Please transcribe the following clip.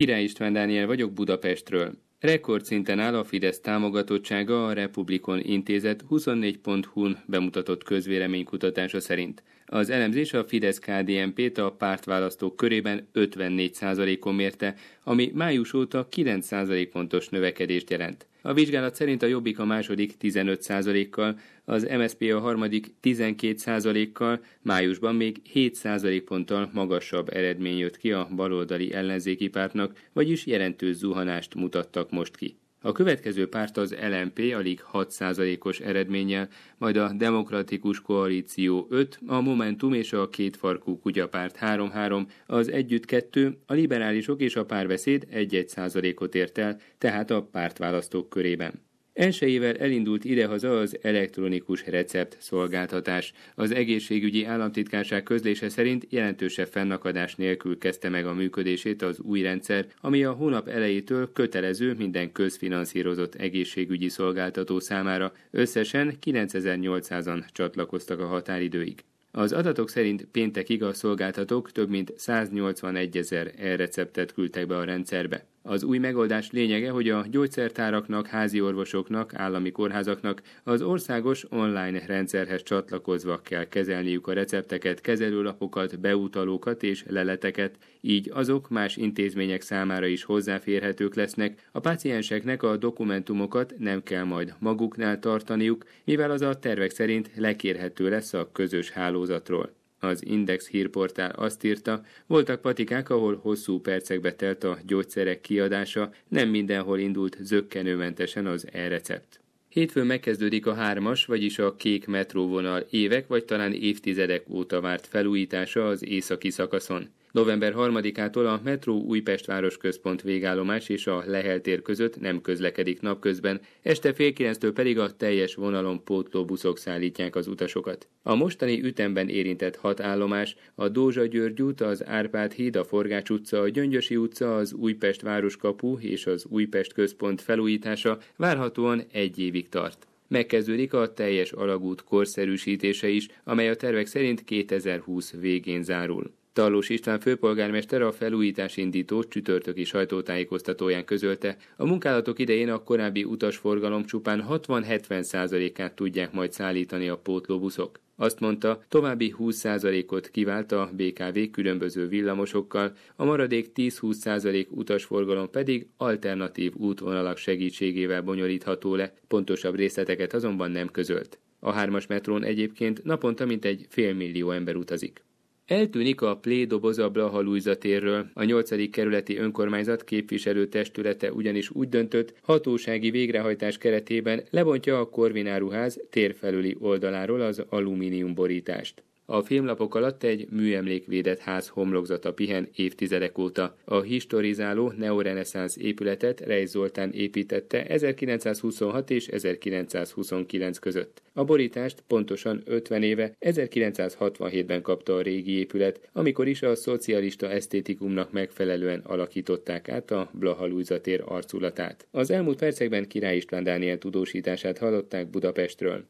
Király István Dániel vagyok Budapestről. Rekordszinten áll a Fidesz támogatottsága a Republikon Intézet 24.hu-n bemutatott közvéleménykutatása szerint. Az elemzés a Fidesz-KDNP-t a pártválasztók körében 54%-on mérte, ami május óta 9% pontos növekedést jelent. A vizsgálat szerint a Jobbik a második 15%-kal, az MSZP a harmadik 12%-kal, májusban még 7% ponttal magasabb eredmény jött ki a baloldali ellenzéki pártnak, vagyis jelentős zuhanást mutattak most ki. A következő párt az LMP alig 6%-os eredménnyel, majd a Demokratikus Koalíció 5, a Momentum és a kétfarkú kutyapárt 3-3, az Együtt 2, a liberálisok és a párbeszéd 1-1%-ot ért el, tehát a pártválasztók körében. Elsőjével elindult idehaza az elektronikus recept szolgáltatás. Az egészségügyi államtitkárság közlése szerint jelentősebb fennakadás nélkül kezdte meg a működését az új rendszer, ami a hónap elejétől kötelező minden közfinanszírozott egészségügyi szolgáltató számára. Összesen 9800-an csatlakoztak a határidőig. Az adatok szerint péntekig a szolgáltatók több mint 181 ezer e-receptet küldtek be a rendszerbe. Az új megoldás lényege, hogy a gyógyszertáraknak, házi orvosoknak, állami kórházaknak az országos online rendszerhez csatlakozva kell kezelniük a recepteket, kezelőlapokat, beutalókat és leleteket, így azok más intézmények számára is hozzáférhetők lesznek, a pácienseknek a dokumentumokat nem kell majd maguknál tartaniuk, mivel az a tervek szerint lekérhető lesz a közös hálózatról. Az Index hírportál azt írta, voltak patikák, ahol hosszú percekbe telt a gyógyszerek kiadása, nem mindenhol indult zöggenőmentesen az e-recept. Hétfőn megkezdődik a hármas, vagyis a kék metróvonal évek vagy talán évtizedek óta várt felújítása az északi szakaszon. November 3-ától a metró Újpest városközpont végállomás és a Lehel tér között nem közlekedik napközben, este fél kilenctől pedig a teljes vonalon pótló buszok szállítják az utasokat. A mostani ütemben érintett hat állomás, a Dózsa György út, az Árpád híd, a Forgács utca, a Gyöngyösi utca, az Újpest városkapu és az Újpest központ felújítása várhatóan egy évig tart. Megkezdődik a teljes alagút korszerűsítése is, amely a tervek szerint 2020 végén zárul. Tarlós István főpolgármester a felújítás indító csütörtöki sajtótájékoztatóján közölte, a munkálatok idején a korábbi utasforgalom csupán 60-70%-át tudják majd szállítani a pótlóbuszok. Azt mondta, további 20%-ot kivált a BKV különböző villamosokkal, a maradék 10-20% utasforgalom pedig alternatív útvonalak segítségével bonyolítható le, pontosabb részleteket azonban nem közölt. A hármas metrón egyébként naponta mintegy félmillió ember utazik. Eltűnik a plé doboz a Blaha Lujza térről. A 8. kerületi önkormányzat képviselő testülete ugyanis úgy döntött, hatósági végrehajtás keretében lebontja a Korvináruház térfelüli oldaláról az alumínium borítást. A filmlapok alatt egy műemlékvédett ház homlokzata pihen évtizedek óta. A historizáló neoreneszánsz épületet Reis Zoltán építette 1926 és 1929 között. A borítást pontosan 50 éve 1967-ben kapta a régi épület, amikor is a szocialista esztétikumnak megfelelően alakították át a Blaha tér arculatát. Az elmúlt percekben Király István Dániel tudósítását hallották Budapestről.